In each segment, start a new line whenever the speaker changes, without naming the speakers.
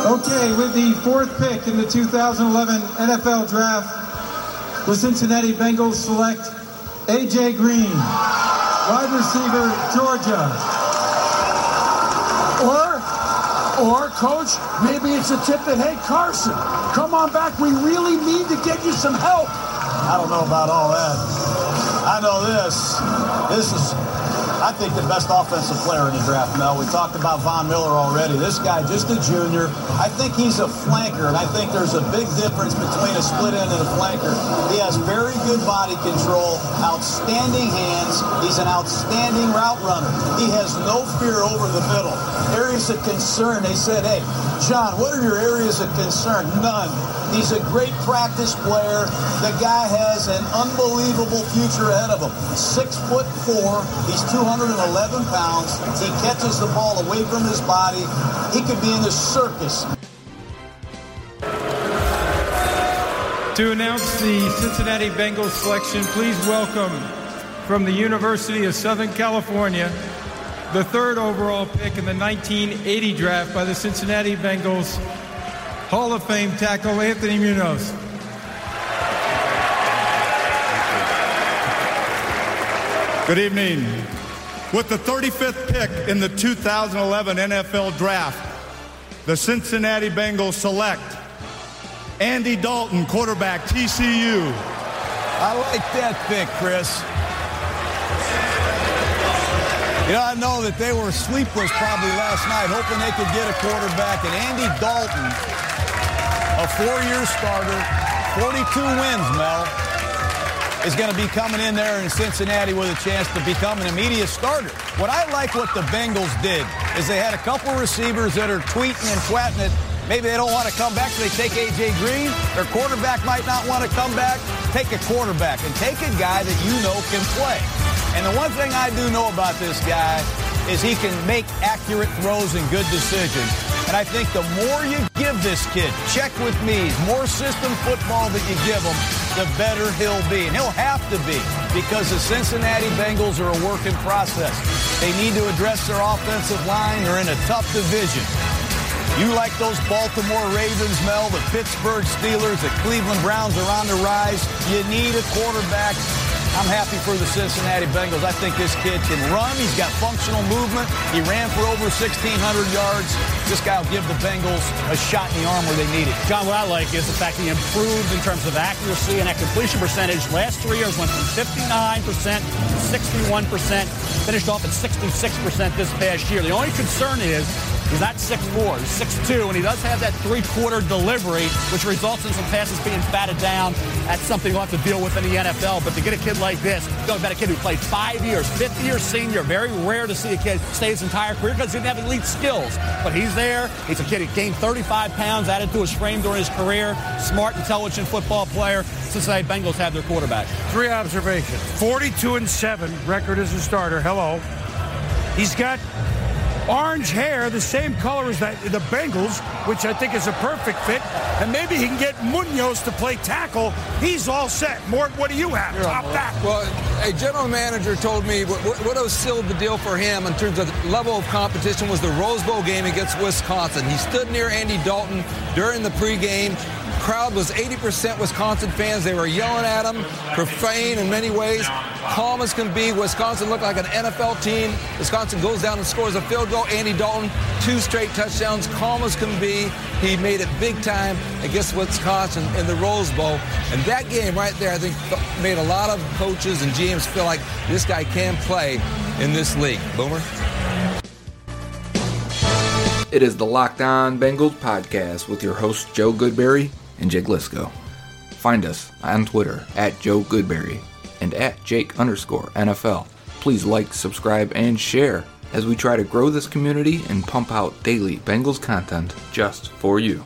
Okay, with the fourth pick in the 2011 NFL Draft, the Cincinnati Bengals select A.J. Green, wide receiver, Georgia.
Or, or, coach, maybe it's a tip that, hey, Carson, come on back. We really need to get you some help.
I don't know about all that. I know this. This is I think the best offensive player in the draft, Mel. We talked about Von Miller already. This guy, just a junior. I think he's a flanker, and I think there's a big difference between a split end and a flanker. He has very good body control, outstanding hands. He's an outstanding route runner. He has no fear over the middle. Areas of concern, they said, hey, John, what are your areas of concern? None. He's a great practice player. The guy has an unbelievable future ahead of him. Six foot four. He's 211 pounds. He catches the ball away from his body. He could be in the circus.
To announce the Cincinnati Bengals selection, please welcome from the University of Southern California, the third overall pick in the 1980 draft by the Cincinnati Bengals, Hall of Fame tackle Anthony Munoz.
Good evening. With the 35th pick in the 2011 NFL Draft, the Cincinnati Bengals select Andy Dalton, quarterback, TCU.
I like that pick, Chris. You know, I know that they were sleepless probably last night, hoping they could get a quarterback. And Andy Dalton, a four-year starter, 42 wins, Mel, is going to be coming in there in Cincinnati with a chance to become an immediate starter. What I like what the Bengals did is they had a couple receivers that are tweeting and twatting it. Maybe they don't want to come back, so they take A.J. Green. Their quarterback might not want to come back. Take a quarterback and take a guy that you know can play. And the one thing I do know about this guy is he can make accurate throws and good decisions. And I think the more you give this kid, check with me, more system football that you give him, the better he'll be. And he'll have to be because the Cincinnati Bengals are a work in process. They need to address their offensive line. They're in a tough division. You like those Baltimore Ravens, Mel, the Pittsburgh Steelers, the Cleveland Browns are on the rise. You need a quarterback. I'm happy for the Cincinnati Bengals. I think this kid can run. He's got functional movement. He ran for over 1,600 yards. This guy will give the Bengals a shot in the arm where they need it.
John, what I like is the fact he improved in terms of accuracy and that completion percentage. Last three years went from 59% to 61%, finished off at 66% this past year. The only concern is He's not 6'4", he's 6'2", and he does have that three-quarter delivery, which results in some passes being batted down. That's something you'll have to deal with in the NFL. But to get a kid like this, going about a kid who played five years, fifth year senior, very rare to see a kid stay his entire career because he didn't have elite skills. But he's there. He's a kid who gained 35 pounds, added to his frame during his career. Smart, intelligent football player. Cincinnati Bengals have their quarterback.
Three observations. 42 and 7 record as a starter. Hello. He's got orange hair, the same color as that, the Bengals, which I think is a perfect fit. And maybe he can get Munoz to play tackle. He's all set. Mort, what do you have?
You're
Top back.
Well, a general manager told me what, what was sealed the deal for him in terms of level of competition was the Rose Bowl game against Wisconsin. He stood near Andy Dalton during the pregame crowd was 80% Wisconsin fans. They were yelling at him, profane in many ways. Calm as can be. Wisconsin looked like an NFL team. Wisconsin goes down and scores a field goal. Andy Dalton, two straight touchdowns. Calm as can be. He made it big time against Wisconsin in the Rose Bowl. And that game right there, I think, made a lot of coaches and GMs feel like this guy can play in this league. Boomer?
It is the Locked On Bengals podcast with your host, Joe Goodberry and Jake Liscow. Find us on Twitter at Joe Goodberry and at Jake underscore NFL. Please like, subscribe, and share as we try to grow this community and pump out daily Bengals content just for you.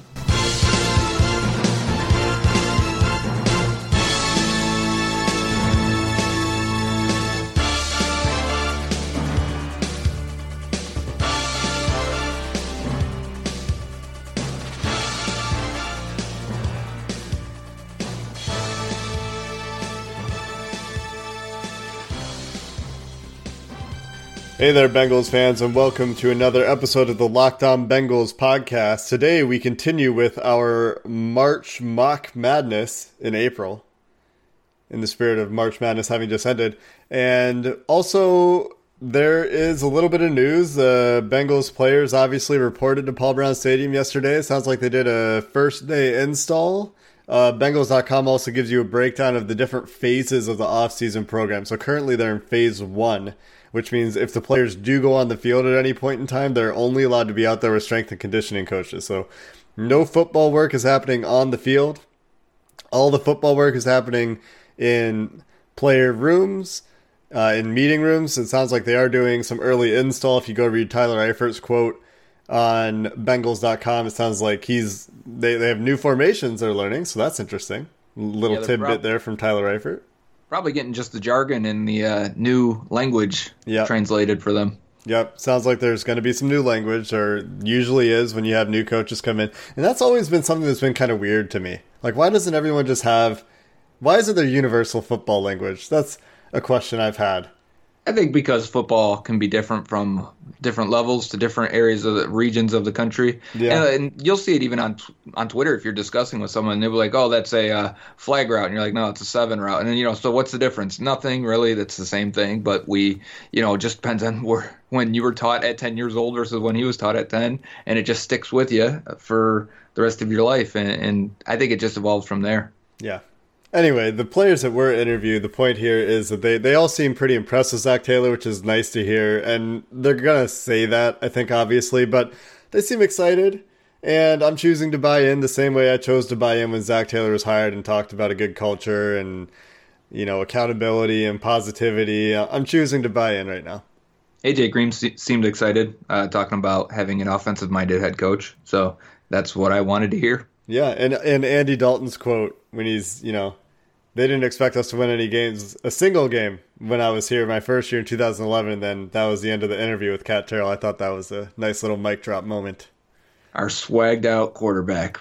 Hey there, Bengals fans, and welcome to another episode of the Locked On Bengals podcast. Today we continue with our March Mock Madness in April, in the spirit of March Madness having just ended. And also, there is a little bit of news. The Bengals players obviously reported to Paul Brown Stadium yesterday. It sounds like they did a first day install. Uh, Bengals.com also gives you a breakdown of the different phases of the offseason program. So currently they're in phase one which means if the players do go on the field at any point in time, they're only allowed to be out there with strength and conditioning coaches. So no football work is happening on the field. All the football work is happening in player rooms, uh, in meeting rooms. It sounds like they are doing some early install. If you go read Tyler Eifert's quote on Bengals.com, it sounds like he's they, they have new formations they're learning, so that's interesting. Little
Yeah,
tidbit
prob-
there from Tyler Eifert.
Probably getting just the jargon and the uh, new language translated for them.
Yep, sounds like there's going to be some new language, or usually is when you have new coaches come in, and that's always been something that's been kind of weird to me. Like, why doesn't everyone just have? Why isn't there universal football language? That's a question I've had.
I think because football can be different from different levels to different areas of the regions of the country.
Yeah.
And, and you'll see it even on on Twitter if you're discussing with someone. They'll be like, "Oh, that's a uh, flag route," and you're like, "No, it's a seven route." And then you know, so what's the difference? Nothing really. That's the same thing. But we, you know, it just depends on where when you were taught at 10 years old versus when he was taught at 10, and it just sticks with you for the rest of your life. And, and I think it just evolves from there.
Yeah. Anyway, the players that were interviewed, the point here is that they, they all seem pretty impressed with Zac Taylor, which is nice to hear. And they're going to say that, I think, obviously, but they seem excited. And I'm choosing to buy in the same way I chose to buy in when Zac Taylor was hired and talked about a good culture and, you know, accountability and positivity. I'm choosing to buy in right now.
AJ Green se- seemed excited uh, talking about having an offensive minded head coach. So that's what I wanted to hear.
Yeah, and and Andy Dalton's quote when he's you know, they didn't expect us to win any games, a single game when I was here my first year in 2011. And then that was the end of the interview with Cat Terrell. I thought that was a nice little mic drop moment.
Our swagged out quarterback.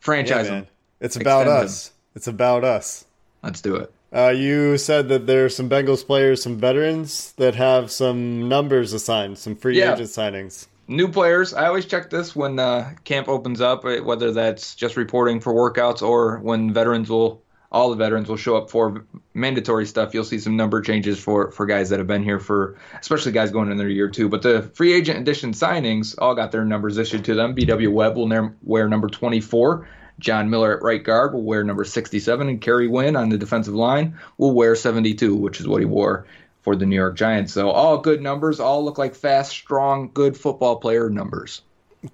Franchise
Yeah. It's about
Extend him.
us. It's about us.
Let's do it.
Uh, you said that there are some Bengals players, some veterans that have some numbers assigned, some free
Yeah.
agent signings.
New players. I always check this when uh, camp opens up, uh, whether that's just reporting for workouts or when veterans will, all the veterans will show up for mandatory stuff. You'll see some number changes for for guys that have been here for, especially guys going in their year two. But the free agent edition signings all got their numbers issued to them. B.W. Webb will ne- wear number 24. John Miller at right guard will wear number 67, and Kerry Wynn on the defensive line will wear 72, which is what he wore for the New York Giants. So all good numbers, all look like fast, strong, good football player numbers.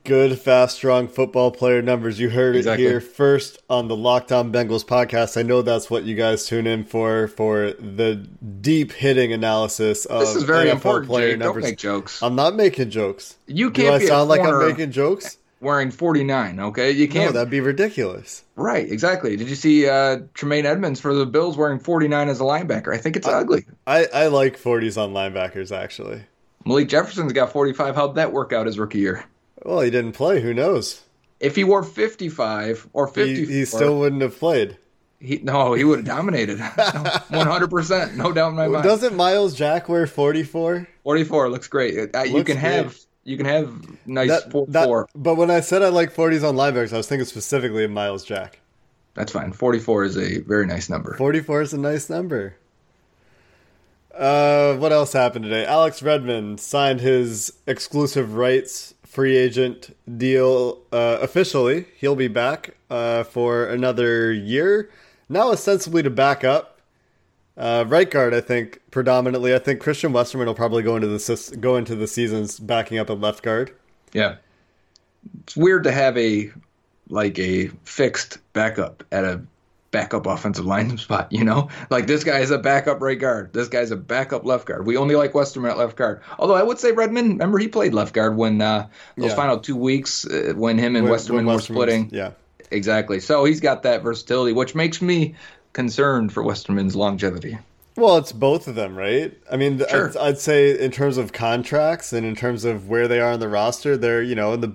Good, fast, strong football player numbers. You heard
Exactly.
it here first on the Locked On Bengals podcast. I know that's what you guys tune in for for the deep hitting analysis of
This is very
NFL
important,
player
Jake. Don't
numbers.
make jokes.
I'm not making jokes.
You can't Do I
sound like I'm making jokes?
Wearing 49, okay? You can't.
that'd be ridiculous.
right, exactly. Did you see uh, Tremaine Edmunds for the Bills wearing 49 as a linebacker? I think it's ugly.
I, I like 40s on linebackers actually.
Malik Jefferson's got 45. How'd that work out his rookie year?
Well, he didn't play. Who knows?
If he wore 55 or 50,
He, he still wouldn't have played.
he, no, he would have dominated. 100%, no doubt in my mind.
Doesn't Myles Jack wear 44?
44 looks great. Uh, you
Looks
can have you can have nice
That-
four
that-
four.
But when I said I like 40s on linebackers, I was thinking specifically of Myles Jack.
That's fine. 44 is a very nice number.
44 is a nice number. Uh, what else happened today? Alex Redmond signed his exclusive rights free agent deal uh, officially. He'll be back uh, for another year. Now, ostensibly to back up uh, right guard. I think predominantly. I think Christian Westerman will probably go into the go into the seasons backing up at left guard.
Yeah. It's weird to have a like a fixed backup at a backup offensive line spot, you know? Like this guy is a backup right guard. This guy's a backup left guard. We only like Westerman at left guard. Although I would say Redmond, remember he played left guard when uh those
Yeah.
final 2 weeks uh, when him and
When-
Westerman
when
were splitting.
Yeah.
Exactly. So he's got that versatility, which makes me concerned for Westerman's longevity.
Well, it's both of them, right? I mean,
Sure.
I'd, I'd say in terms of contracts and in terms of where they are on the roster, they're you know in the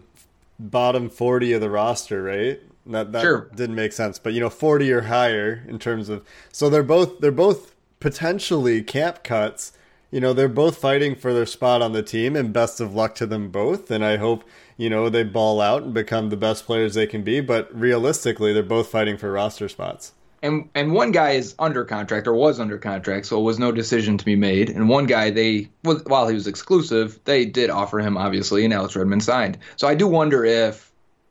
bottom forty of the roster, right? That that
Sure.
didn't make sense, but you know forty or higher in terms of so they're both they're both potentially camp cuts you know, they're both fighting for their spot on the team, and best of luck to them both. And I hope, you know, they ball out and become the best players they can be. But realistically, they're both fighting for roster spots.
And and one guy is under contract or was under contract, so it was no decision to be made. And one guy, they while he was exclusive, they did offer him obviously, and Alex Redmond signed. So I do wonder if,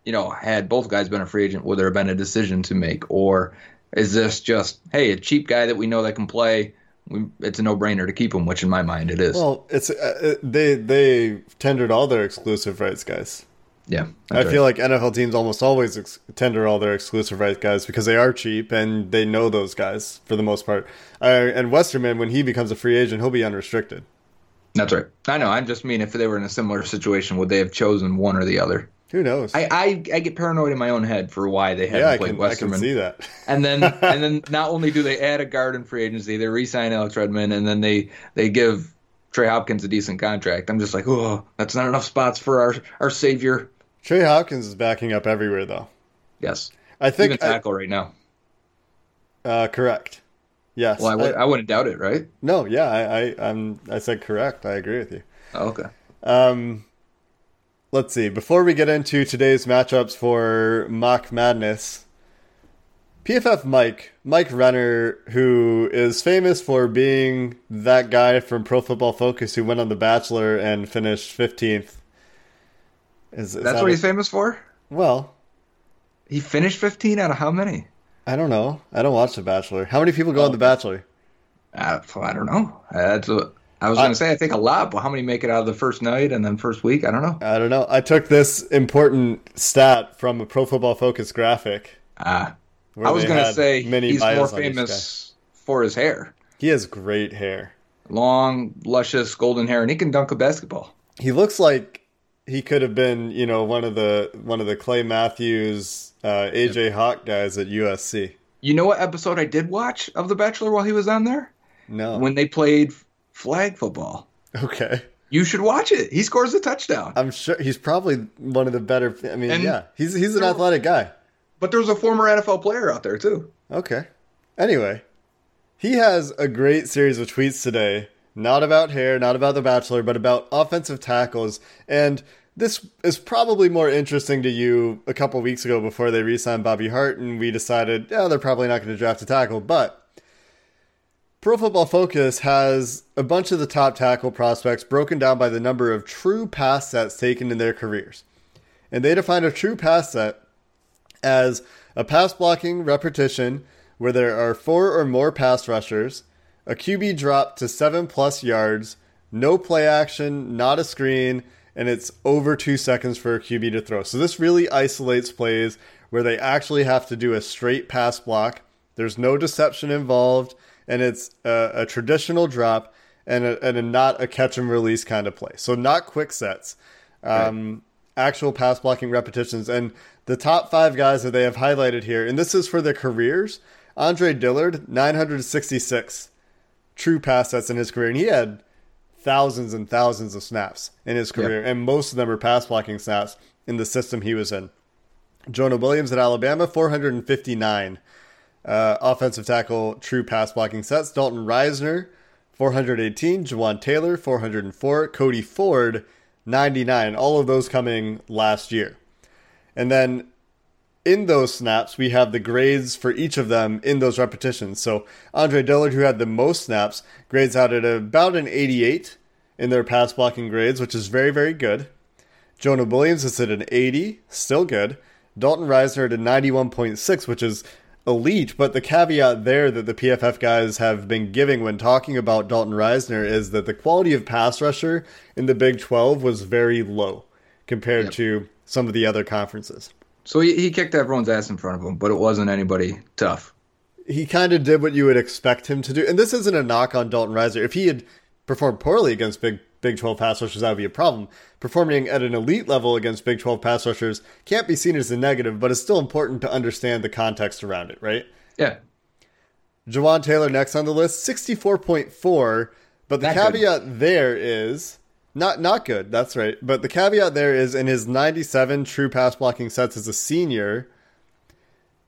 you know, had both guys been a free agent, would there have been a decision to make, or is this just hey, a cheap guy that we know that can play? We, it's a no-brainer to keep him, which in my mind it is.
Well, it's uh, they they tendered all their exclusive rights guys.
Yeah,
I right. feel like NFL teams almost always ex- tender all their exclusive rights guys because they are cheap and they know those guys for the most part. Uh, and Westerman, when he becomes a free agent, he'll be unrestricted.
That's right. I know. I just mean if they were in a similar situation, would they have chosen one or the other?
Who knows?
I, I, I get paranoid in my own head for why they haven't yeah, played can, Westerman.
I can see that.
and then and then not only do they add a guard in free agency, they re-sign Alex Redmond, and then they they give Trey Hopkins a decent contract. I'm just like, oh, that's not enough spots for our our savior.
Trey Hopkins is backing up everywhere, though.
Yes,
I think
even tackle I, right now.
Uh, correct. Yes.
Well, I w- I, I wouldn't doubt it, right?
No, yeah, I, I, I'm, I said correct. I agree with you.
Oh, okay.
Um, let's see. Before we get into today's matchups for Mock Madness, PFF Mike, Mike Renner, who is famous for being that guy from Pro Football Focus who went on The Bachelor and finished 15th
is, is That's that what a, he's famous for?
Well,
he finished 15 out of how many?
I don't know. I don't watch The Bachelor. How many people go oh. on The Bachelor?
Uh, I don't know. That's a, I was going to say I think a lot, but how many make it out of the first night and then first week? I don't know.
I don't know. I took this important stat from a Pro Football Focus graphic.
Ah, I was going to say he's more famous for his hair.
He has great hair,
long, luscious, golden hair, and he can dunk a basketball.
He looks like he could have been, you know, one of the one of the Clay Matthews, uh, AJ Hawk guys at USC.
You know what episode I did watch of The Bachelor while he was on there?
No.
When they played flag football.
Okay.
You should watch it. He scores a touchdown.
I'm sure he's probably one of the better. I mean, and yeah, he's he's an athletic guy.
But there's a former NFL player out there too.
Okay. Anyway, he has a great series of tweets today not about hair, not about The Bachelor, but about offensive tackles. And this is probably more interesting to you a couple weeks ago before they re signed Bobby Hart, and we decided, yeah, they're probably not going to draft a tackle. But Pro Football Focus has a bunch of the top tackle prospects broken down by the number of true pass sets taken in their careers. And they define a true pass set as a pass blocking repetition where there are four or more pass rushers a QB drop to seven plus yards, no play action, not a screen, and it's over two seconds for a QB to throw. So this really isolates plays where they actually have to do a straight pass block. There's no deception involved, and it's a, a traditional drop and a, and a not a catch and release kind of play. So not quick sets, um, right. actual pass blocking repetitions. And the top five guys that they have highlighted here, and this is for their careers. Andre Dillard, 966 true pass sets in his career, and he had thousands and thousands of snaps in his career, and most of them were pass blocking snaps in the system he was in. Jonah Williams at Alabama, 459 uh, offensive tackle true pass blocking sets. Dalton Risner, 418. Jawaan Taylor, 404. Cody Ford, 99. All of those coming last year. And then in those snaps, we have the grades for each of them in those repetitions. So Andre Dillard, who had the most snaps, grades out at about an 88 in their pass blocking grades, which is very, very good. Jonah Williams is at an 80, still good. Dalton Risner at a 91.6, which is elite. But the caveat there that the PFF guys have been giving when talking about Dalton Risner is that the quality of pass rusher in the Big 12 was very low compared yep. to some of the other conferences.
So he, he kicked everyone's ass in front of him, but it wasn't anybody tough.
He kind of did what you would expect him to do. And this isn't a knock on Dalton Risner. If he had performed poorly against Big Big 12 pass rushers, that would be a problem. Performing at an elite level against Big 12 pass rushers can't be seen as a negative, but it's still important to understand the context around it, right?
Yeah.
Jawaan Taylor next on the list, 64.4. But the caveat good. there is not not good. That's right. But the caveat there is in his 97 true pass blocking sets as a senior,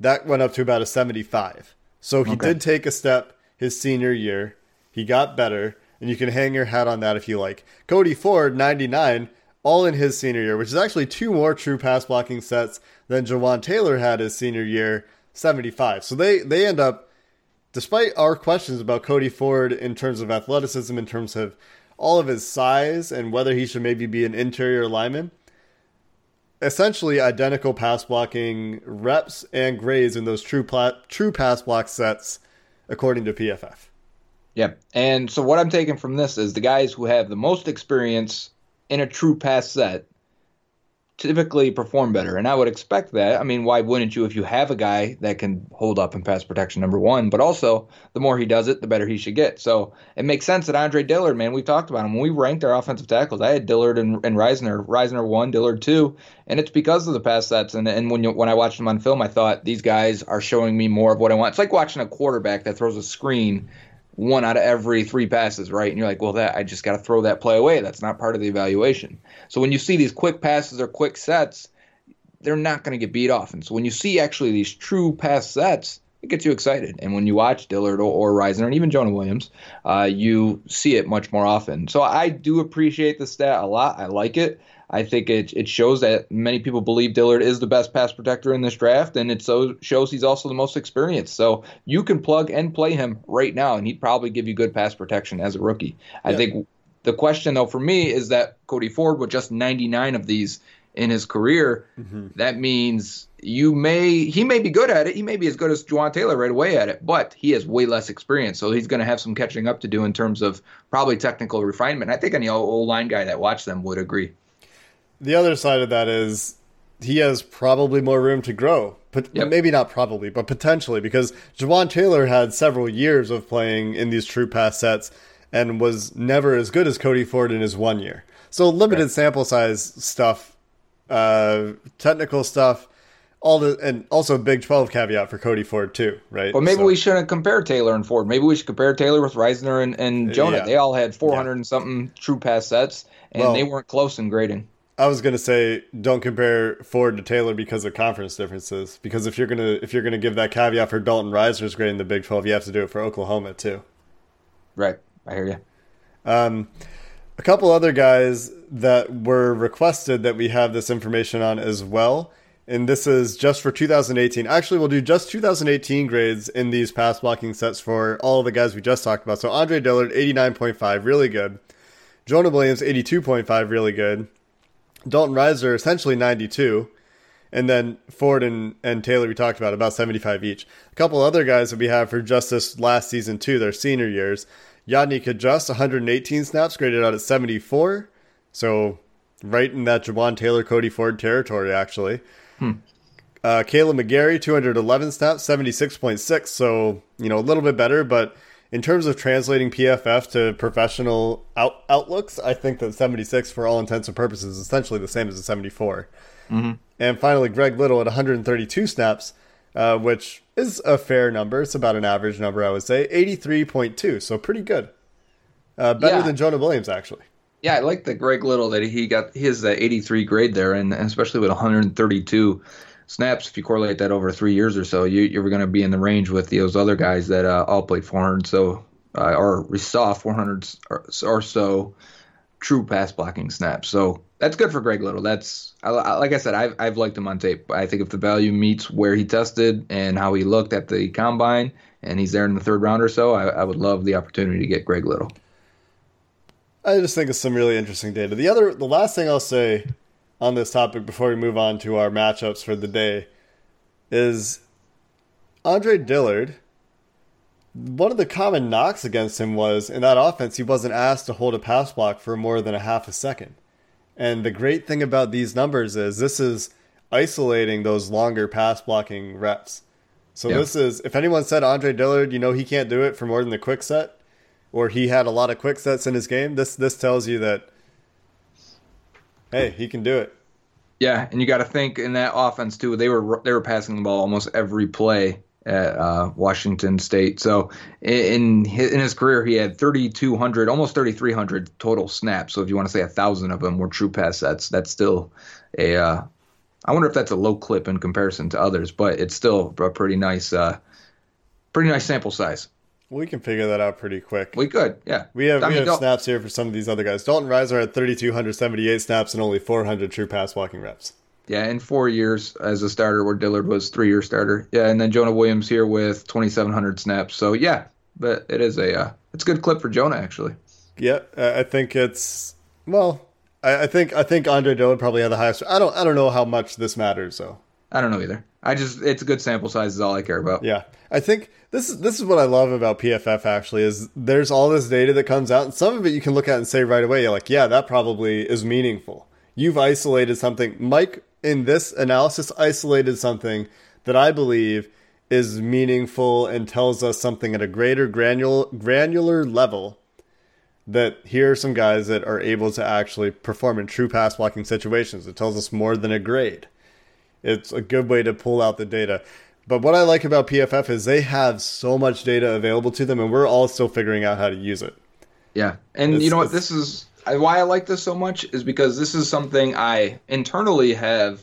that went up to about a 75. So he okay. did take a step his senior year. He got better. And you can hang your hat on that if you like. Cody Ford, 99, all in his senior year, which is actually two more true pass blocking sets than Jawaan Taylor had his senior year, 75. So they, they end up, despite our questions about Cody Ford in terms of athleticism, in terms of all of his size and whether he should maybe be an interior lineman, essentially identical pass blocking reps and grades in those true pla- true pass block sets, according to PFF.
Yeah, and so what I'm taking from this is the guys who have the most experience in a true pass set typically perform better. And I would expect that. I mean, why wouldn't you if you have a guy that can hold up in pass protection, number one, but also the more he does it, the better he should get. So it makes sense that Andre Dillard, man, we talked about him. When we ranked our offensive tackles, I had Dillard and, and Risner, Risner one, Dillard two, and it's because of the pass sets. And, and when you, when I watched them on film, I thought these guys are showing me more of what I want. It's like watching a quarterback that throws a screen one out of every three passes, right? And you're like, well, that I just got to throw that play away. That's not part of the evaluation. So when you see these quick passes or quick sets, they're not going to get beat off. And so when you see actually these true pass sets, it gets you excited. And when you watch Dillard or, or Risner and even Jonah Williams, uh, you see it much more often. So I do appreciate the stat a lot. I like it. I think it it shows that many people believe Dillard is the best pass protector in this draft, and it so shows he's also the most experienced. So you can plug and play him right now, and he'd probably give you good pass protection as a rookie. I think the question though for me is that Cody Ford with just 99 of these in his career,
Mm-hmm.
that means you may he may be good at it. He may be as good as Jawaan Taylor right away at it, but he has way less experience, so he's going to have some catching up to do in terms of probably technical refinement. I think any old line guy that watched them would agree.
The other side of that is he has probably more room to grow. But maybe not probably, but potentially because Jawaan Taylor had several years of playing in these true pass sets and was never as good as Cody Ford in his one year. So limited sample size stuff, uh, technical stuff, all the and also Big Twelve caveat for Cody Ford too, right?
But maybe
So-
we shouldn't compare Taylor and Ford. Maybe we should compare Taylor with Risner and, and Jonah.
Yeah.
They all had 400 and something true pass sets, and
Well-
they weren't close in grading.
I was gonna say don't compare Ford to Taylor because of conference differences. Because if you're gonna if you're gonna give that caveat for Dalton Reisner's grade in the Big Twelve, you have to do it for Oklahoma too.
Right, I hear you.
Um, a couple other guys that were requested that we have this information on as well, and this is just for 2018. Actually, we'll do just 2018 grades in these pass blocking sets for all the guys we just talked about. So Andre Dillard, 89.5, really good. Jonah Williams, 82.5, really good. Dalton Risner, essentially 92. And then Ford and, and Taylor, we talked about, about 75 each. A couple other guys that we have for just this last season, too, their senior years. Yodny Cajuste, 118 snaps, graded out at 74. So right in that Jawaan Taylor, Cody Ford territory, actually. Uh, Kaleb McGary, 211 snaps, 76.6. So, you know, a little bit better, but in terms of translating PFF to professional out- outlooks, I think that 76, for all intents and purposes, is essentially the same as a 74.
Mhm.
And finally, Greg Little at 132 snaps, uh, which is a fair number. It's about an average number, I would say. 83.2, so pretty good. Uh, better
Yeah.
than Jonah Williams, actually.
Yeah, I like the Greg Little that he got his uh, 83 grade there, and especially with 132 snaps. If you correlate that over three years or so, you, you're going to be in the range with those other guys that uh, all played 400 so uh, or we saw 400 or, or so true pass blocking snaps. So that's good for Greg Little. That's I, I- like I said, I've I've liked him on tape. I think if the value meets where he tested and how he looked at the combine, and he's there in the third round or so, I, I would love the opportunity to get Greg Little.
I just think it's some really interesting data. The other, the last thing I'll say on this topic before we move on to our matchups for the day is Andre Dillard. One of the common knocks against him was in that offense, he wasn't asked to hold a pass block for more than a half a second. And the great thing about these numbers is this is isolating those longer pass blocking reps. So
Yeah.
this is if anyone said Andre Dillard, you know he can't do it for more than the quick set, or he had a lot of quick sets in his game. This this tells you that hey, he can do it.
Yeah, and you got to think in that offense too. They were they were passing the ball almost every play at uh, Washington State. So in his, in his career, he had 3,200, almost 3,300 total snaps. So if you want to say a thousand of them were true pass sets, that's still a. Uh, I wonder if that's a low clip in comparison to others, but it's still a pretty nice, uh, pretty nice sample size.
We can figure that out pretty quick.
We could, yeah.
We have
I
we have
Dal-
snaps here for some of these other guys. Dalton Risner had 3,278 snaps and only 400 true pass walking reps.
Yeah, in four years as a starter, where Dillard was three year starter. Yeah, and then Jonah Williams here with 2,700 snaps. So yeah, but it is a uh, it's a good clip for Jonah actually.
Yeah, I I think it's well. I, I think I think Andre Dillard probably had the highest. I don't I don't know how much this matters though.
I don't know either. I just it's a good sample size is all I care about.
Yeah, I think this is this is what I love about PFF. Actually, is there's all this data that comes out, and some of it you can look at and say right away, you're like, yeah, that probably is meaningful. You've isolated something. Mike in this analysis isolated something that I believe is meaningful and tells us something at a greater granular granular level. That here are some guys that are able to actually perform in true pass blocking situations. It tells us more than a grade. It's a good way to pull out the data. But what I like about PFF is they have so much data available to them, and we're all still figuring out how to use it.
Yeah, and
It's-
you know what? This is why I like this so much is because this is something I internally have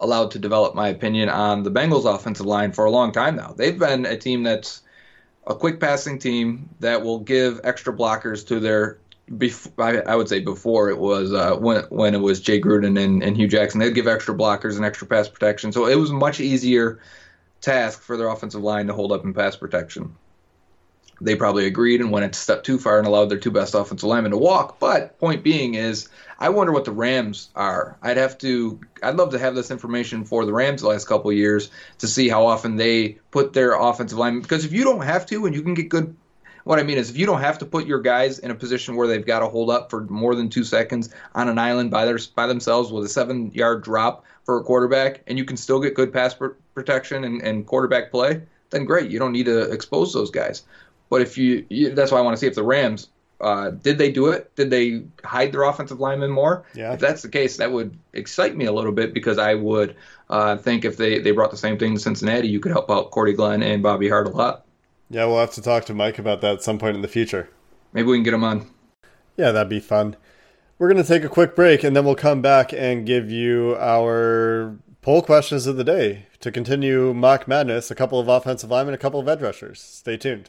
allowed to develop my opinion on the Bengals offensive line for a long time now. They've been a team that's a quick passing team that will give extra blockers to their. Bef- I, would say before it was uh, when when it was Jay Gruden and, and Hue Jackson, they'd give extra blockers and extra pass protection. So it was a much easier task for their offensive line to hold up in pass protection they probably agreed and went a step too far and allowed their two best offensive linemen to walk. But point being is, I wonder what the Rams are. I'd have to, I'd love to have this information for the Rams the last couple years to see how often they put their offensive linemen. Because if you don't have to, and you can get good. What I mean is, if you don't have to put your guys in a position where they've got to hold up for more than two seconds on an island by their by themselves with a seven yard drop for a quarterback, and you can still get good pass pr- protection and, and quarterback play, then great. You don't need to expose those guys. But if you, you that's why I want to see if the Rams uh, did they do it? Did they hide their offensive linemen more?
Yeah.
If that's the case, that would excite me a little bit because I would uh, think if they, they brought the same thing to Cincinnati, you could help out Cordy Glenn and Bobby Hart a lot.
Yeah, we'll have to talk to Mike about that at some point in the future.
Maybe we can get him on.
Yeah, that'd be fun. We're going to take a quick break and then we'll come back and give you our poll questions of the day to continue mock madness. A couple of offensive linemen, a couple of edge rushers. Stay tuned.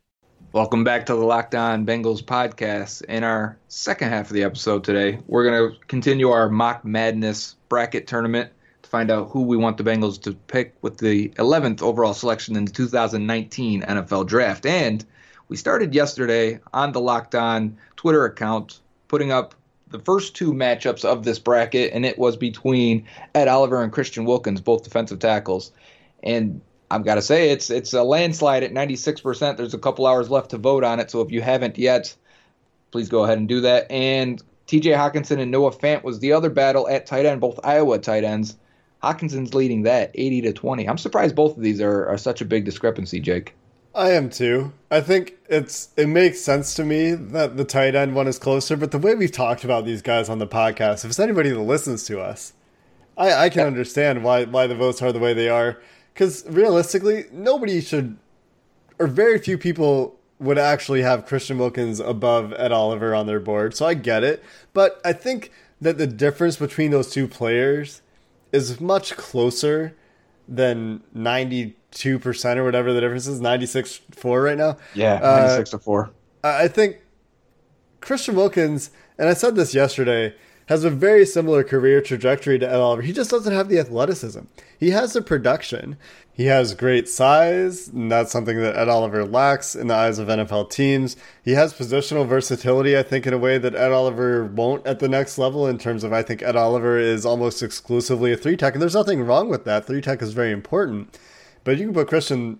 Welcome back to the Locked On Bengals podcast. In our second half of the episode today, we're going to continue our mock madness bracket tournament to find out who we want the Bengals to pick with the 11th overall selection in the 2019 NFL Draft. And we started yesterday on the Locked On Twitter account putting up the first two matchups of this bracket, and it was between Ed Oliver and Christian Wilkins, both defensive tackles. And I've got to say it's it's a landslide at 96%. There's a couple hours left to vote on it, so if you haven't yet, please go ahead and do that. And TJ Hockenson and Noah Fant was the other battle at tight end, both Iowa tight ends. Hockenson's leading that 80 to 20. I'm surprised both of these are, are such a big discrepancy, Jake.
I am too. I think it's it makes sense to me that the tight end one is closer, but the way we've talked about these guys on the podcast, if it's anybody that listens to us, I, I can understand why why the votes are the way they are. Because realistically, nobody should, or very few people would actually have Christian Wilkins above Ed Oliver on their board. So I get it, but I think that the difference between those two players is much closer than ninety two percent or whatever the difference is. Ninety six four right now.
Yeah,
Uh,
96 to 4.
I I think Christian Wilkins, and I said this yesterday, has a very similar career trajectory to Ed Oliver. He just doesn't have the athleticism. He has the production. He has great size, and that's something that Ed Oliver lacks in the eyes of NFL teams. He has positional versatility, I think, in a way that Ed Oliver won't at the next level, in terms of I think Ed Oliver is almost exclusively a three tech, and there's nothing wrong with that. Three tech is very important. But you can put Christian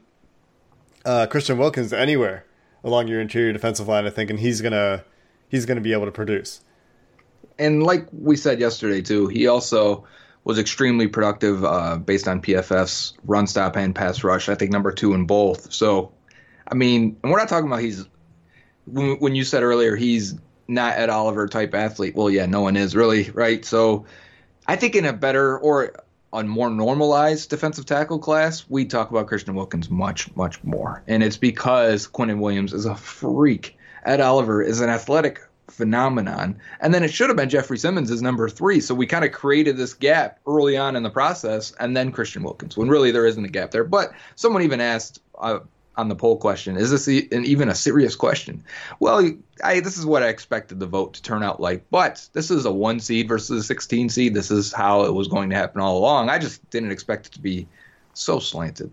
uh, Christian Wilkins anywhere along your interior defensive line, I think, and he's gonna he's gonna be able to produce.
And like we said yesterday too, he also was extremely productive uh, based on PFF's run stop and pass rush. I think number two in both. So I mean, and we're not talking about he's when, when you said earlier he's not Ed Oliver type athlete. Well, yeah, no one is really, right? So I think in a better or a more normalized defensive tackle class, we talk about Christian Wilkins much, much more. And it's because Quinnen Williams is a freak. Ed Oliver is an athletic phenomenon. And then it should have been Jeffrey Simmons as number three. So we kind of created this gap early on in the process, and then Christian Wilkins, when really there isn't a gap there. But someone even asked uh, on the poll question, is this an, even a serious question? Well, I, this is what I expected the vote to turn out like. But this is a one seed versus a 16 seed. This is how it was going to happen all along. I just didn't expect it to be so slanted.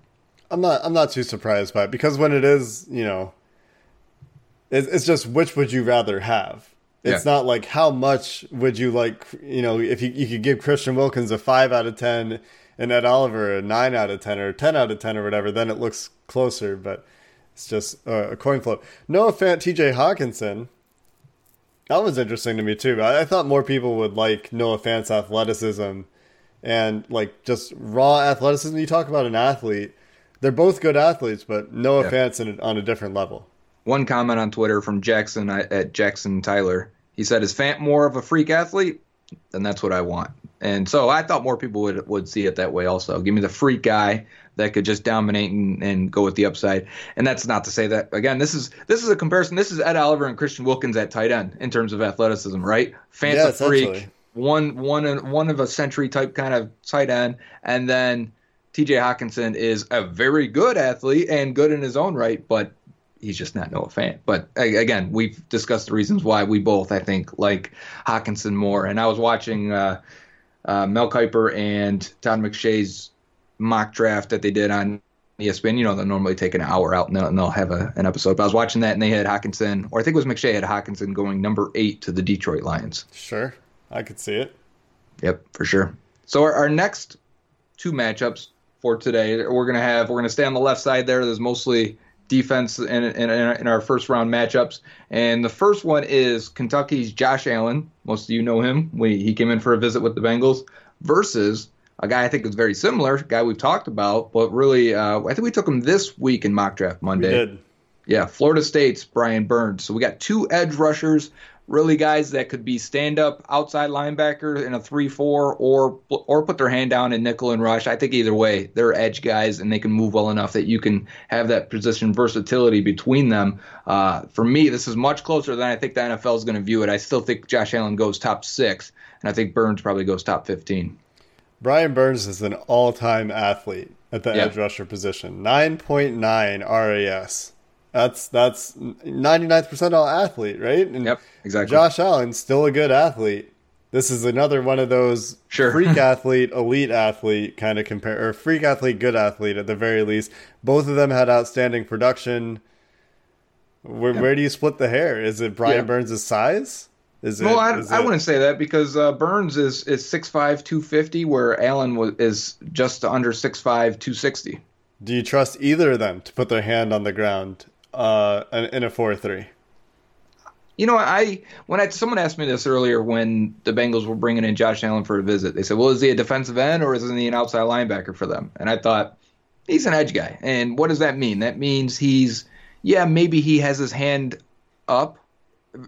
I'm not. I'm not too surprised by it because when it is, you know, it's just which would you rather have? It's yeah. not like how much would you like, you know, if you, you could give Christian Wilkins a five out of 10 and Ed Oliver a nine out of 10 or 10 out of 10 or whatever, then it looks closer, but it's just a, a coin flip. Noah Fant, TJ Hockenson. that was interesting to me too. I, I thought more people would like Noah Fant's athleticism and like just raw athleticism. You talk about an athlete, they're both good athletes, but Noah yeah. Fant's in, on a different level
one comment on Twitter from Jackson at Jackson Tyler. He said, "Is Fant more of a freak athlete? Then that's what I want." And so I thought more people would would see it that way also. Give me the freak guy that could just dominate and, and go with the upside. And that's not to say that again. This is this is a comparison. This is Ed Oliver and Christian Wilkins at tight end in terms of athleticism, right? Fant's yeah, a freak, one one one of a century type kind of tight end, and then T.J. Hockenson is a very good athlete and good in his own right, but he's just not Noah Fant. But again, we've discussed the reasons why we both, I think, like Hockenson more. And I was watching uh, uh, Mel Kiper and Todd McShay's mock draft that they did on ESPN. You know, they'll normally take an hour out and they'll, and they'll have a, an episode. But I was watching that and they had Hockenson, or I think it was McShay had Hockenson going number eight to the Detroit Lions.
Sure, I could see it.
Yep, for sure. So our, our next two matchups for today, we're gonna have we're gonna stay on the left side there. There's mostly defense in, in, in, our first round matchups. And the first one is Kentucky's Josh Allen. Most of you know him. We, he came in for a visit with the Bengals versus a guy I think is very similar, guy we've talked about, but really, uh, I think we took him this week in mock draft Monday. Yeah, Florida State's Brian Burns. So we got two edge rushers really guys that could be stand up outside linebacker in a 3-4 or or put their hand down in nickel and rush. I think either way, they're edge guys and they can move well enough that you can have that position versatility between them. Uh, for me, this is much closer than I think the NFL is going to view it. I still think Josh Allen goes top 6 and I think Burns probably goes top 15.
Brian Burns is an all-time athlete at the edge rusher position. 9.9 RAS. That's that's 99th percentile athlete, right? And
yep, exactly.
Josh Allen still a good athlete. This is another one of those
sure.
freak athlete, elite athlete kind of compare or freak athlete, good athlete at the very least. Both of them had outstanding production. Where, yep. where do you split the hair? Is it Brian Burns' size? Is
well, I, I wouldn't say that because uh, Burns is is 6'5", 250, where Allen was, is just under 6'5", 260.
Do you trust either of them to put their hand on the ground uh, in a four three.
You know, I when I someone asked me this earlier when the Bengals were bringing in Josh Allen for a visit, they said, "Well, is he a defensive end or is he an outside linebacker for them?" And I thought he's an edge guy. And what does that mean? That means he's yeah, maybe he has his hand up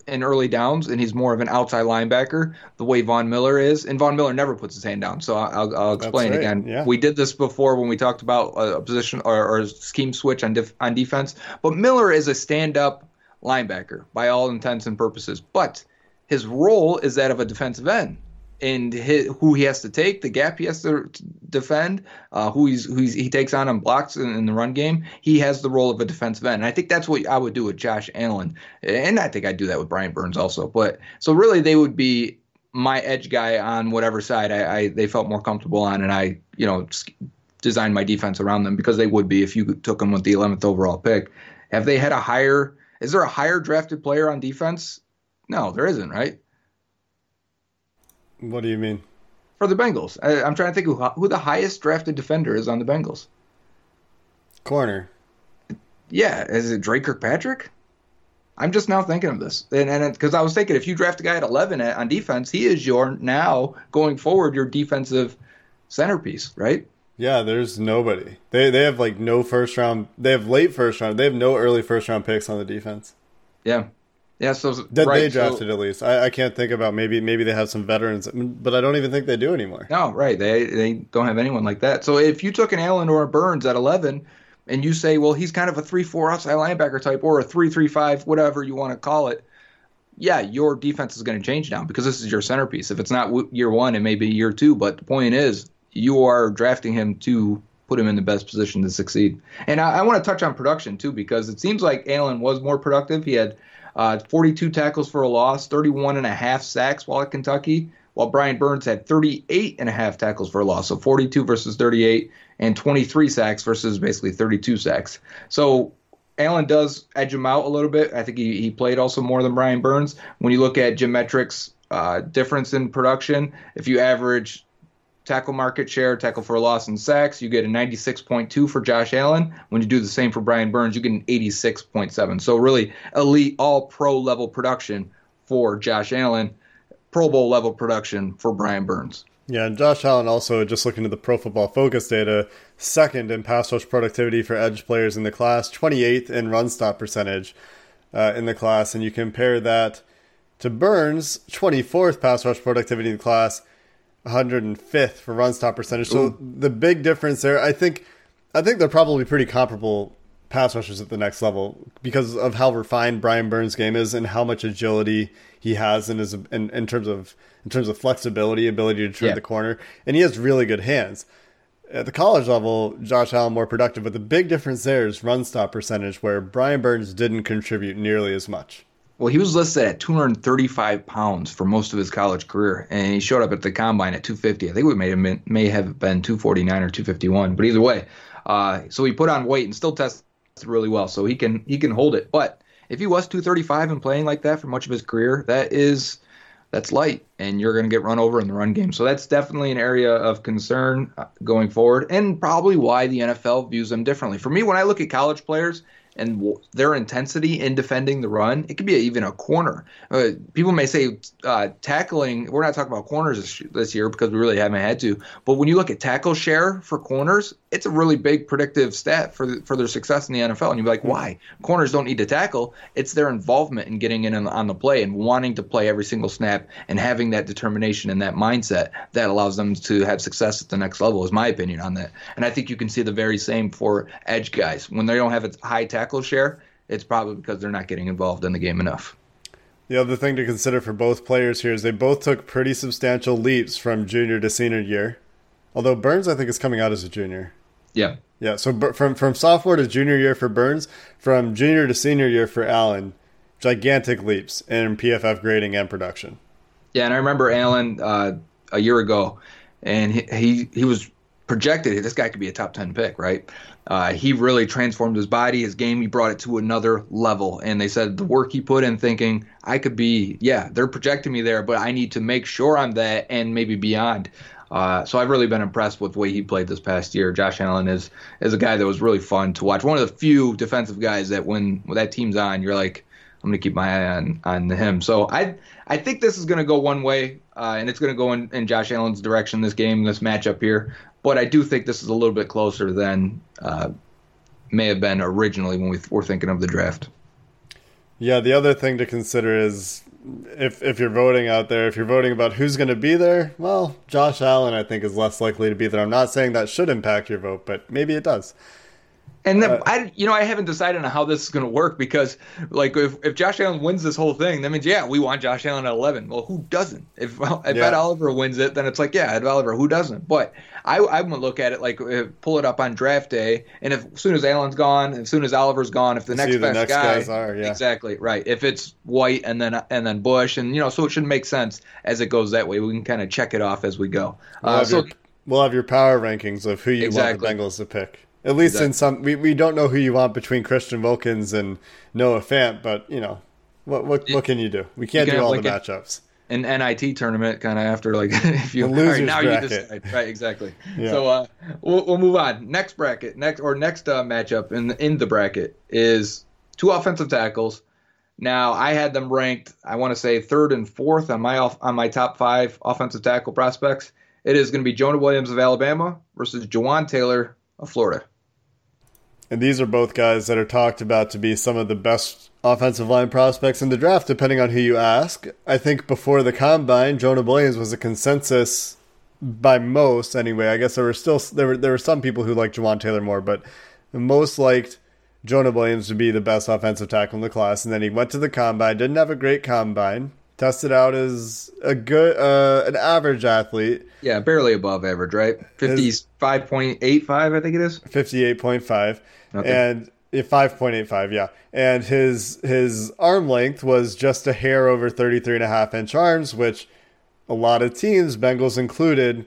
in early downs, and he's more of an outside linebacker, the way Von Miller is. And Von Miller never puts his hand down. So I'll, I'll explain right. again. Yeah. We did this before when we talked about a position or, or a scheme switch on def, on defense. But Miller is a stand up linebacker by all intents and purposes. But his role is that of a defensive end and his, who he has to take, the gap he has to defend, uh, who he's who he's, he takes on and blocks in, in, the run game. He has the role of a defensive end, and I think that's what I would do with Josh Allen, and I think I'd do that with Brian Burns also. But so really, they would be my edge guy on whatever side I, I they felt more comfortable on, and I you know designed my defense around them because they would be if you took them with the 11th overall pick. Have they had a higher? Is there a higher drafted player on defense? No, there isn't, right?
What do you mean?
For the Bengals, I, am trying to think who, who the highest drafted defender is on the Bengals.
Corner.
Yeah, is it Dre Kirkpatrick? I'm just now thinking of this, and and because I was thinking if you draft a guy at 11 on defense, he is your now going forward your defensive centerpiece, right?
Yeah, there's nobody. They they have like no first round. They have late first round. They have no early first round picks on the defense.
Yeah, yeah. So
that
right,
they drafted
so,
at least. I, I can't think about maybe maybe they have some veterans, but I don't even think they do anymore.
No, right. They they don't have anyone like that. So if you took an Allen or a Burns at 11, and you say, well, he's kind of a three four outside linebacker type or a three three five, whatever you want to call it. Yeah, your defense is going to change now because this is your centerpiece. If it's not year one, it may be year two. But the point is, you are drafting him to put him in the best position to succeed. And I, I want to touch on production too because it seems like Allen was more productive. He had uh, 42 tackles for a loss, 31 and a half sacks while at Kentucky, while Brian Burns had 38 and a half tackles for a loss, so 42 versus 38, and 23 sacks versus basically 32 sacks. So Allen does edge him out a little bit. I think he, he played also more than Brian Burns. When you look at Jim Metrics' uh, difference in production, if you average tackle market share, tackle for a loss, and sacks, you get a 96.2 for Josh Allen. When you do the same for Brian Burns, you get an 86.7. So really elite, all pro level production for Josh Allen, Pro Bowl level production for Brian Burns.
Yeah, and Josh Allen also, just looking at the Pro Football Focus data, second in pass rush productivity for edge players in the class, 28th in run stop percentage uh, in the class. And you compare that to Burns, 24th pass rush productivity in the class, 105th for run stop percentage. So Ooh. the big difference there, I think, I think they're probably pretty comparable pass rushers at the next level because of how refined Brian Burns' game is and how much agility he has in his in, in terms of in terms of flexibility, ability to turn yeah. the corner, and he has really good hands. At the college level, Josh Allen more productive, but the big difference there is run stop percentage, where Brian Burns didn't contribute nearly as much.
Well, he was listed at 235 pounds for most of his college career, and he showed up at the combine at 250. I think we may have been, may have been 249 or 251, but either way, uh, so he put on weight and still tested really well, so he can he can hold it. But if he was 235 and playing like that for much of his career, that is that's light, and you're going to get run over in the run game. So that's definitely an area of concern uh, going forward, and probably why the NFL views them differently. For me, when I look at college players and their intensity in defending the run, it could be even a corner. Uh, people may say uh, tackling. We're not talking about corners this, this, year because we really haven't had to. But when you look at tackle share for corners, it's a really big predictive stat for the, for their success in the NFL. And you'd be like, why? Corners don't need to tackle. It's their involvement in getting in on the play and wanting to play every single snap and having that determination and that mindset that allows them to have success at the next level. Is my opinion on that. And I think you can see the very same for edge guys when they don't have a high tackle tackle share, it's probably because they're not getting involved in the game enough.
The other thing to consider for both players here is they both took pretty substantial leaps from junior to senior year. Although Burns, I think, is coming out as a junior.
Yeah.
Yeah. So from from sophomore to junior year for Burns, from junior to senior year for Allen, gigantic leaps in PFF grading and production.
Yeah, and I remember Allen uh, a year ago, and he, he he was projected this guy could be a top 10 pick, right? Uh, he really transformed his body, his game. He brought it to another level. And they said the work he put in thinking, I could be, yeah, they're projecting me there, but I need to make sure I'm that and maybe beyond. Uh, so I've really been impressed with the way he played this past year. Josh Allen is is a guy that was really fun to watch. One of the few defensive guys that when, when that team's on, you're like, I'm gonna keep my eye on on him. So I I think this is gonna go one way, uh, and it's gonna go in, in Josh Allen's direction this game, this matchup here but I do think this is a little bit closer than uh, may have been originally when we were thinking of the draft.
Yeah, the other thing to consider is if if you're voting out there, if you're voting about who's going to be there, well, Josh Allen I think is less likely to be there. I'm not saying that should impact your vote, but maybe it does.
And then uh, I, you know, I haven't decided on how this is going to work because, like, if, if Josh Allen wins this whole thing, that means yeah, we want Josh Allen at 11. Well, who doesn't? If if yeah. Ed Oliver wins it, then it's like yeah, Ed Oliver. Who doesn't? But I I would look at it like uh, pull it up on draft day, and if as soon as Allen's gone, as soon as Oliver's gone, if the next best
next
guy,
guys are yeah.
exactly right. If it's White and then and then Bush, and you know, so it should make sense as it goes that way. We can kind of check it off as we go.
We'll, uh, have, so, your, we'll have your power rankings of who you exactly. want the Bengals to pick. At least exactly. in some, we, we don't know who you want between Christian Wilkins and Noah Fant, but you know, what what, what can you do? We can't do all like the matchups.
An NIT tournament, kind of after like if you
the right,
now
bracket.
you decide right exactly. Yeah. So uh, we'll, we'll move on. Next bracket, next or next uh, matchup in the, in the bracket is two offensive tackles. Now I had them ranked, I want to say third and fourth on my off, on my top five offensive tackle prospects, it is going to be Jonah Williams of Alabama versus Jawaan Taylor of Florida.
And these are both guys that are talked about to be some of the best offensive line prospects in the draft, depending on who you ask. I think before the combine, Jonah Williams was a consensus by most anyway. I guess there were still there were there were some people who liked Jawaan Taylor more, but most liked Jonah Williams to be the best offensive tackle in the class. And then he went to the combine, didn't have a great combine, tested out as a good uh, an average athlete.
Yeah, barely above average, right? Fifty five point eight five, I think it is.
Fifty eight point five. Okay. And five point eight five, yeah. And his his arm length was just a hair over 33 and a half inch arms, which a lot of teams, Bengals included,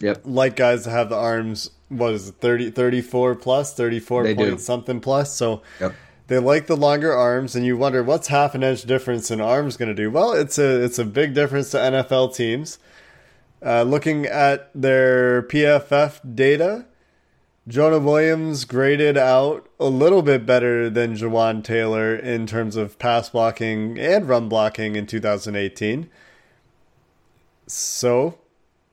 yep.
like guys that have the arms, what is it, 30, 34 plus, 34
they
point
do.
something plus. So
yep.
They like the longer arms, and you wonder what's half an inch difference in arms going to do? Well, it's a it's a big difference to NFL teams. Uh, looking at their PFF data, Jonah Williams graded out a little bit better than Jawaan Taylor in terms of pass blocking and run blocking in 2018. So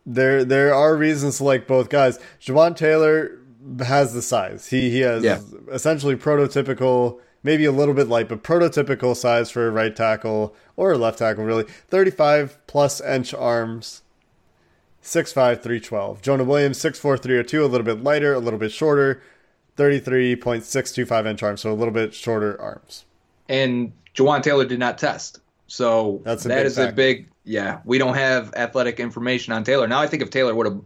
there there are reasons to like both guys. Jawaan Taylor has the size. He he has
yeah.
essentially prototypical, maybe a little bit light, but prototypical size for a right tackle or a left tackle, really. 35 plus inch arms. 6'5", 312. Jonah Williams, 6'4", 302, a little bit lighter, a little bit shorter, 33.625 inch arms, so a little bit shorter arms.
And Jawaan Taylor did not test. So
That's a
that
big
is a big yeah. We don't have athletic information on Taylor. Now I think if Taylor would have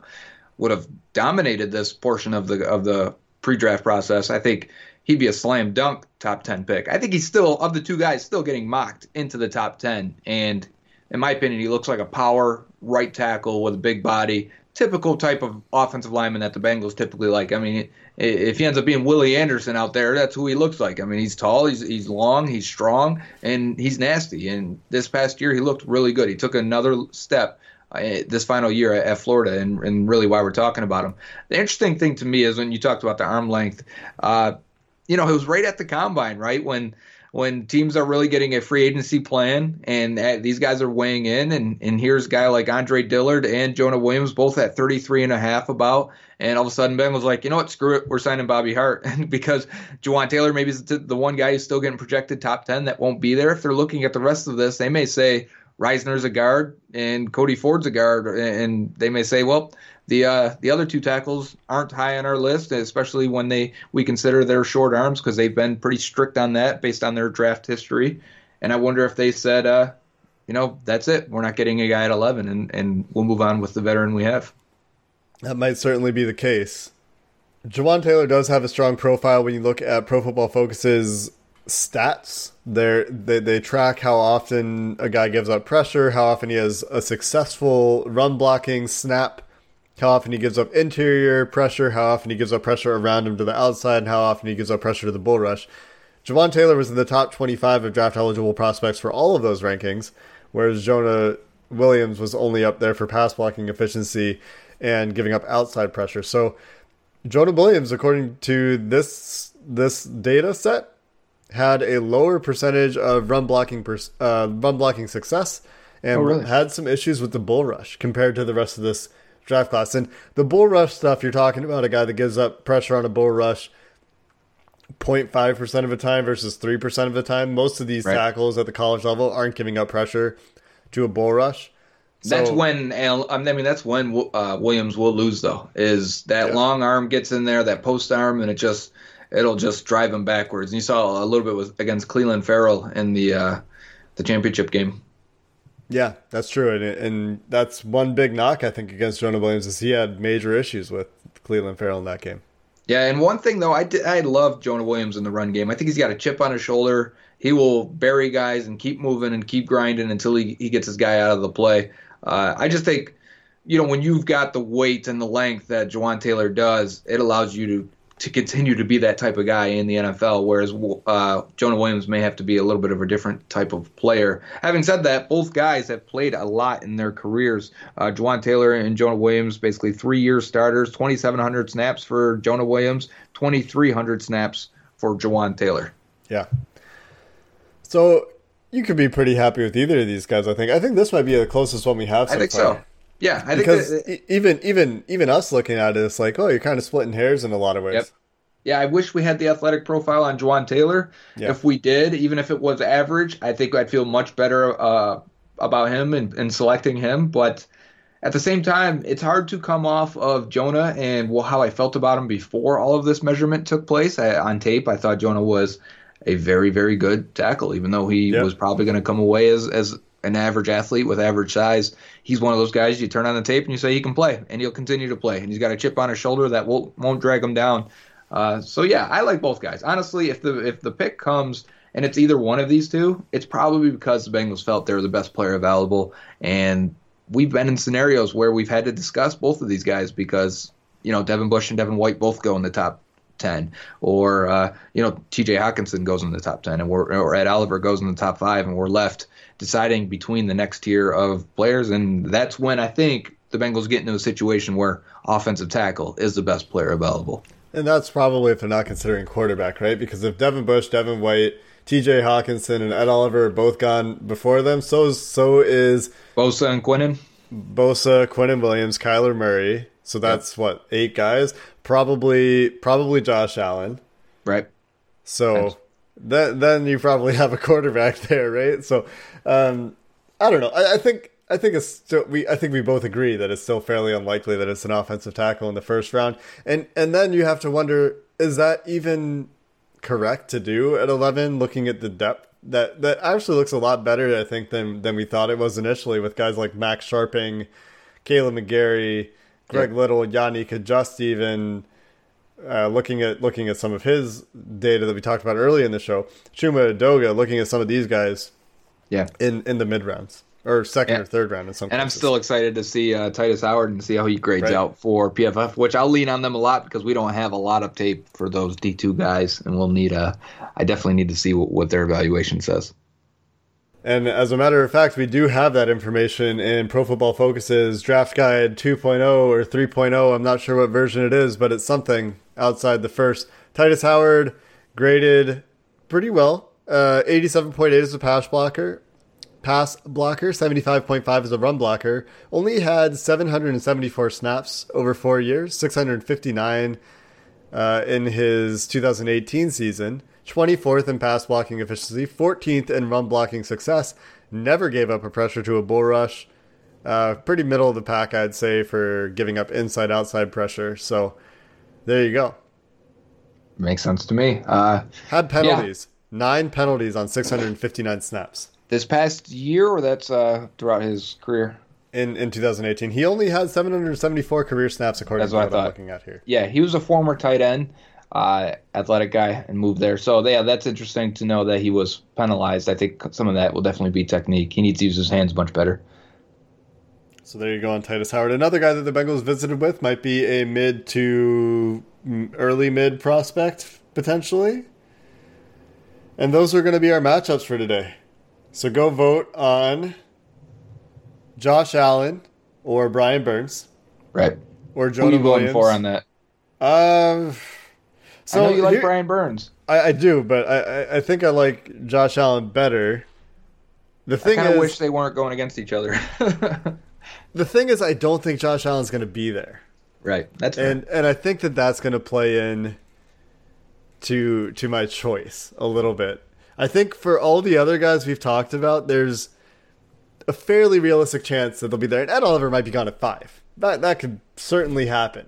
would have dominated this portion of the of the pre-draft process, I think he'd be a slam dunk top 10 pick. I think he's still of the two guys still getting mocked into the top 10 and in my opinion he looks like a power right tackle with a big body, typical type of offensive lineman that the Bengals typically like. I mean, if he ends up being Willie Anderson out there, that's who he looks like. I mean, he's tall, he's he's long, he's strong, and he's nasty. And this past year, he looked really good. He took another step this final year at Florida, and, and really why we're talking about him. The interesting thing to me is when you talked about the arm length. Uh, you know, it was right at the combine, right when when teams are really getting a free agency plan and these guys are weighing in and, and here's a guy like Andre Dillard and Jonah Williams both at 33 and a half about and all of a sudden Ben was like, you know what, screw it, we're signing Bobby Hart because Jawaan Taylor maybe is the one guy who's still getting projected top 10 that won't be there. If they're looking at the rest of this, they may say Risner's a guard and Cody Ford's a guard and they may say, well, the uh, the other two tackles aren't high on our list, especially when they we consider their short arms because they've been pretty strict on that based on their draft history. And I wonder if they said, uh, you know, that's it, we're not getting a guy at 11, and and we'll move on with the veteran we have.
That might certainly be the case. Jawaan Taylor does have a strong profile when you look at Pro Football Focus's stats. They're, they they track how often a guy gives up pressure, how often he has a successful run blocking snap, how often he gives up interior pressure, how often he gives up pressure around him to the outside, and how often he gives up pressure to the bull rush. Jawaan Taylor was in the top 25 of draft eligible prospects for all of those rankings, whereas Jonah Williams was only up there for pass blocking efficiency and giving up outside pressure. So Jonah Williams, according to this this data set, had a lower percentage of run blocking per, uh, run blocking success and
Oh, really?
had some issues with the bull rush compared to the rest of this draft class. And the bull rush stuff, you're talking about a guy that gives up pressure on a bull rush 0.5% of the time versus 3% of the time. Most of these
Right.
tackles at the college level aren't giving up pressure to a bull rush.
That's when Al- I mean that's when uh, Williams will lose though. Is that
Yeah.
long arm gets in there, that post arm, and it just it'll just drive him backwards. And you saw a little bit with against Clelin Ferrell in the uh, the championship game.
Yeah, that's true, and and that's one big knock I think against Jonah Williams is he had major issues with Clelin Ferrell in that game.
Yeah, and one thing though, I did, I love Jonah Williams in the run game. I think he's got a chip on his shoulder. He will bury guys and keep moving and keep grinding until he, he gets his guy out of the play. Uh, I just think, you know, when you've got the weight and the length that Jawaan Taylor does, it allows you to to continue to be that type of guy in the NFL. Whereas uh, Jonah Williams may have to be a little bit of a different type of player. Having said that, both guys have played a lot in their careers. Uh, Jawaan Taylor and Jonah Williams, basically three year starters, 2,700 snaps for Jonah Williams, 2,300 snaps for Jawaan Taylor.
Yeah. So you could be pretty happy with either of these guys. I think. I think this might be the closest one we have. So
I think
far.
so. Yeah, I think
because
that-
e- even even even us looking at it, it's like, oh, you're kind of splitting hairs in a lot of ways.
Yep. Yeah, I wish we had the athletic profile on Jawaan Taylor.
Yeah.
If we did, even if it was average, I think I'd feel much better uh, about him and, and selecting him. But at the same time, it's hard to come off of Jonah and well, how I felt about him before all of this measurement took place. I, on tape, I thought Jonah was a very, very good tackle, even though he was probably going to come away as, as an average athlete with average size. He's one of those guys you turn on the tape and you say he can play, and he'll continue to play. And he's got a chip on his shoulder that won't, won't drag him down. Uh, so yeah, I like both guys. Honestly, if the if the pick comes and it's either one of these two, it's probably because the Bengals felt they were the best player available, and we've been in scenarios where we've had to discuss both of these guys because you know Devin Bush and Devin White both go in the top ten, or uh, you know T.J. Hockenson goes in the top ten, and we're or Ed Oliver goes in the top five, and we're left deciding between the next tier of players, and that's when I think the Bengals get into a situation where offensive tackle is the best player available.
And that's probably if they're not considering quarterback, right? Because if Devin Bush, Devin White, T.J. Hockenson, and Ed Oliver are both gone before them, so is, so is
Bosa and Quinnen.
Bosa, Quinnen Williams, Kyler Murray. So that's what eight guys. Probably probably Josh Allen.
Right.
So then then you probably have a quarterback there, right? So um, I don't know. I, I think I think it's still we I think we both agree that it's still fairly unlikely that it's an offensive tackle in the first round. And and then you have to wonder is that even correct to do at 11 looking at the depth that that actually looks a lot better I think than than we thought it was initially with guys like Max Scharping, Kaleb McGary, Greg
Yeah.
Little, Yodny Cajuste even uh, looking at looking at some of his data that we talked about earlier in the show, Chuma Edoga, looking at some of these guys,
yeah,
in in the mid rounds or second or third round in some
And I'm still excited to see uh, Tytus Howard and see how he grades
Right.
out for PFF, which I'll lean on them a lot because we don't have a lot of tape for those D2 guys, and we'll need a. I definitely need to see what, what their evaluation says.
And as a matter of fact, we do have that information in Pro Football Focus's Draft Guide 2.0 or 3.0. I'm not sure what version it is, but it's something outside the first. Tytus Howard graded pretty well. Uh, 87.8 as a pass blocker. Pass blocker, 75.5 as a run blocker. Only had 774 snaps over four years, 659 uh, in his 2018 season. 24th in pass blocking efficiency, 14th in run blocking success. Never gave up a pressure to a bull rush. Uh, pretty middle of the pack, I'd say, for giving up inside outside pressure. So there you go.
Makes sense to me. Uh,
Had penalties. Nine penalties on 659 snaps.
This past year, or that's uh, throughout his career?
In, in 2018. He only had 774 career snaps, according
That's
to
what I
what I'm looking at here.
Yeah, he was a former tight end, uh, athletic guy, and moved there. So yeah, that's interesting to know that he was penalized. I think some of that will definitely be technique. He needs to use his hands much better.
So there you go on Tytus Howard. Another guy that the Bengals visited with might be a mid to early mid prospect, potentially. And those are going to be our matchups for today. So go vote on Josh Allen or Brian Burns.
Right.
Or
Who
Jonah
are you voting for on that?
Um,
I know you like
here-
Brian Burns.
I, I do, but I, I, I think I like Josh Allen better. The
I
thing is,
wish they weren't going against each other.
the thing is, I don't think Josh Allen's going to be there.
right. That's fair.
and and I think that that's going to play in to to my choice a little bit. I think for all the other guys we've talked about, there's a fairly realistic chance that they'll be there. And Ed Oliver might be gone at five. That that could certainly happen.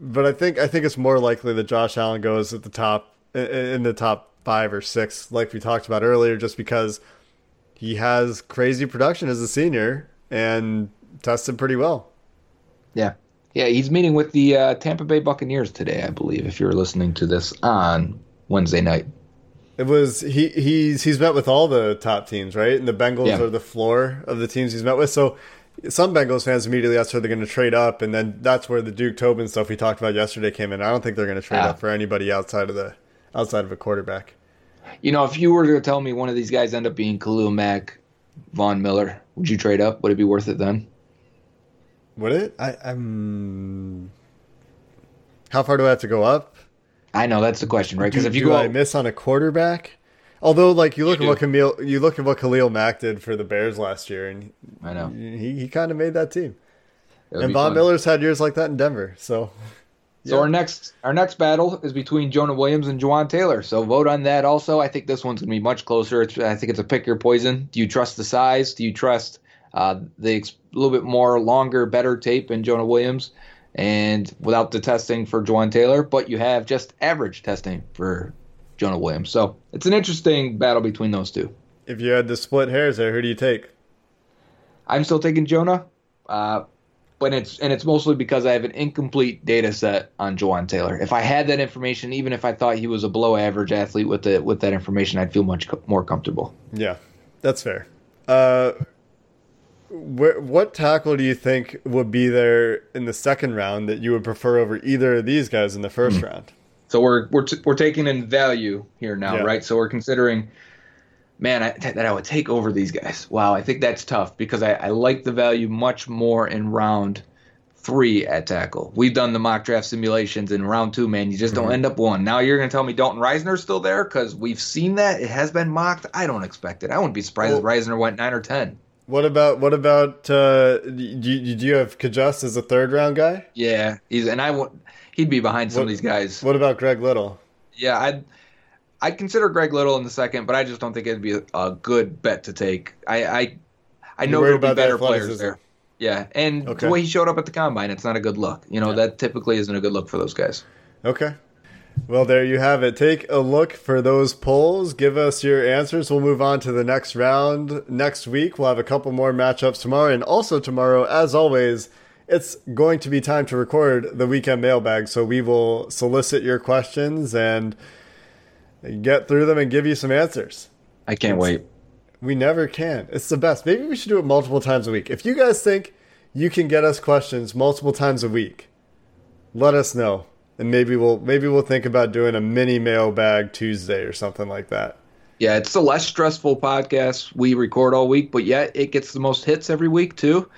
But I think I think it's more likely that Josh Allen goes at the top in the top five or six, like we talked about earlier, just because he has crazy production as a senior and tested pretty well.
Yeah. Yeah, he's meeting with the uh, Tampa Bay Buccaneers today, I believe, if you're listening to this on Wednesday night.
It was he he's he's met with all the top teams, right? And the Bengals
Yeah.
are the floor of the teams he's met with. So some Bengals fans immediately asked they're going to trade up, and then that's where the Duke Tobin stuff we talked about yesterday came in. I don't think they're going to trade
Ah.
up for anybody outside of the outside of a quarterback.
You know, if you were to tell me one of these guys end up being Khalil Mack, Von Miller, would you trade up? Would it be worth it then?
Would it? I, I'm. How far do I have to go up?
I know that's the question, right? Because if you
do
go,
I miss on a quarterback? Although, like you look you at what Camille, you look at what Khalil Mack did for the Bears last year, and
I know
he he kind of made that team. And Von fun. Miller's had years like that in Denver, so.
So yeah. our next our next battle is between Jonah Williams and Jawaan Taylor. So vote on that. Also, I think this one's gonna be much closer. It's, I think it's a pick your poison. Do you trust the size? Do you trust uh, the ex- little bit more longer, better tape in Jonah Williams? and without the testing for Jawaan Taylor, but you have just average testing for Jonah Williams. So it's an interesting battle between those two.
If you had to split hairs there, who do you take?
I'm still taking Jonah, uh, but it's and it's mostly because I have an incomplete data set on Jawaan Taylor. If I had that information, even if I thought he was a below average athlete with the with that information, I'd feel much more comfortable.
Yeah, that's fair. Uh, what tackle do you think would be there in the second round that you would prefer over either of these guys in the first mm. round?
So we're we're t- we're taking in value here now, yeah. right? So we're considering, man, I, that I would take over these guys. Wow, I think that's tough because I, I like the value much more in round three at tackle. We've done the mock draft simulations in round two, man. You just don't mm-hmm. end up one. Now you're going to tell me Dalton Risner's still there because we've seen that it has been mocked. I don't expect it. I wouldn't be surprised well, if Risner went nine or ten.
What about what about uh, do, you, do you have Cajuste as a third round guy?
Yeah, he's and I would he'd be behind some what, of these guys.
What about Greg Little?
Yeah, I'd I'd consider Greg Little in the second, but I just don't think it'd be a, a good bet to take. I I, I know there'll be better players there. Yeah, and okay. the way he showed up at the combine, it's not a good look. You know yeah. that typically isn't a good look for those guys.
Okay, well, there you have it. Take a look for those polls. Give us your answers. We'll move on to the next round next week. We'll have a couple more matchups tomorrow. And also, tomorrow, as always, it's going to be time to record the weekend mailbag. So we will solicit your questions and get through them and give you some answers.
I can't
it's,
wait.
We never can. It's the best. Maybe we should do it multiple times a week. If you guys think you can get us questions multiple times a week, let us know and maybe we'll maybe we'll think about doing a mini mailbag Tuesday or something like that.
Yeah, it's the less stressful podcast we record all week, but yet it gets the most hits every week too.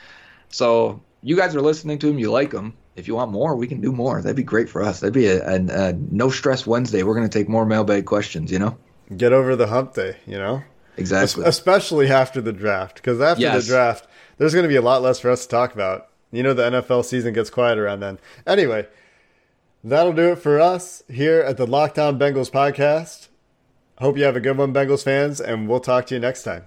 So you guys are listening to them, you like them. If you want more, we can do more. That'd be great for us. That'd be a, a, a no stress Wednesday. We're going to take more mailbag questions. You know,
get over the hump day. You know,
exactly.
Especially after the draft, because after yes. the draft, there's going to be a lot less for us to talk about. You know, the NFL season gets quiet around then. Anyway, That'll do it for us here at the Locked On Bengals podcast. Hope you have a good one, Bengals fans, and we'll talk to you next time.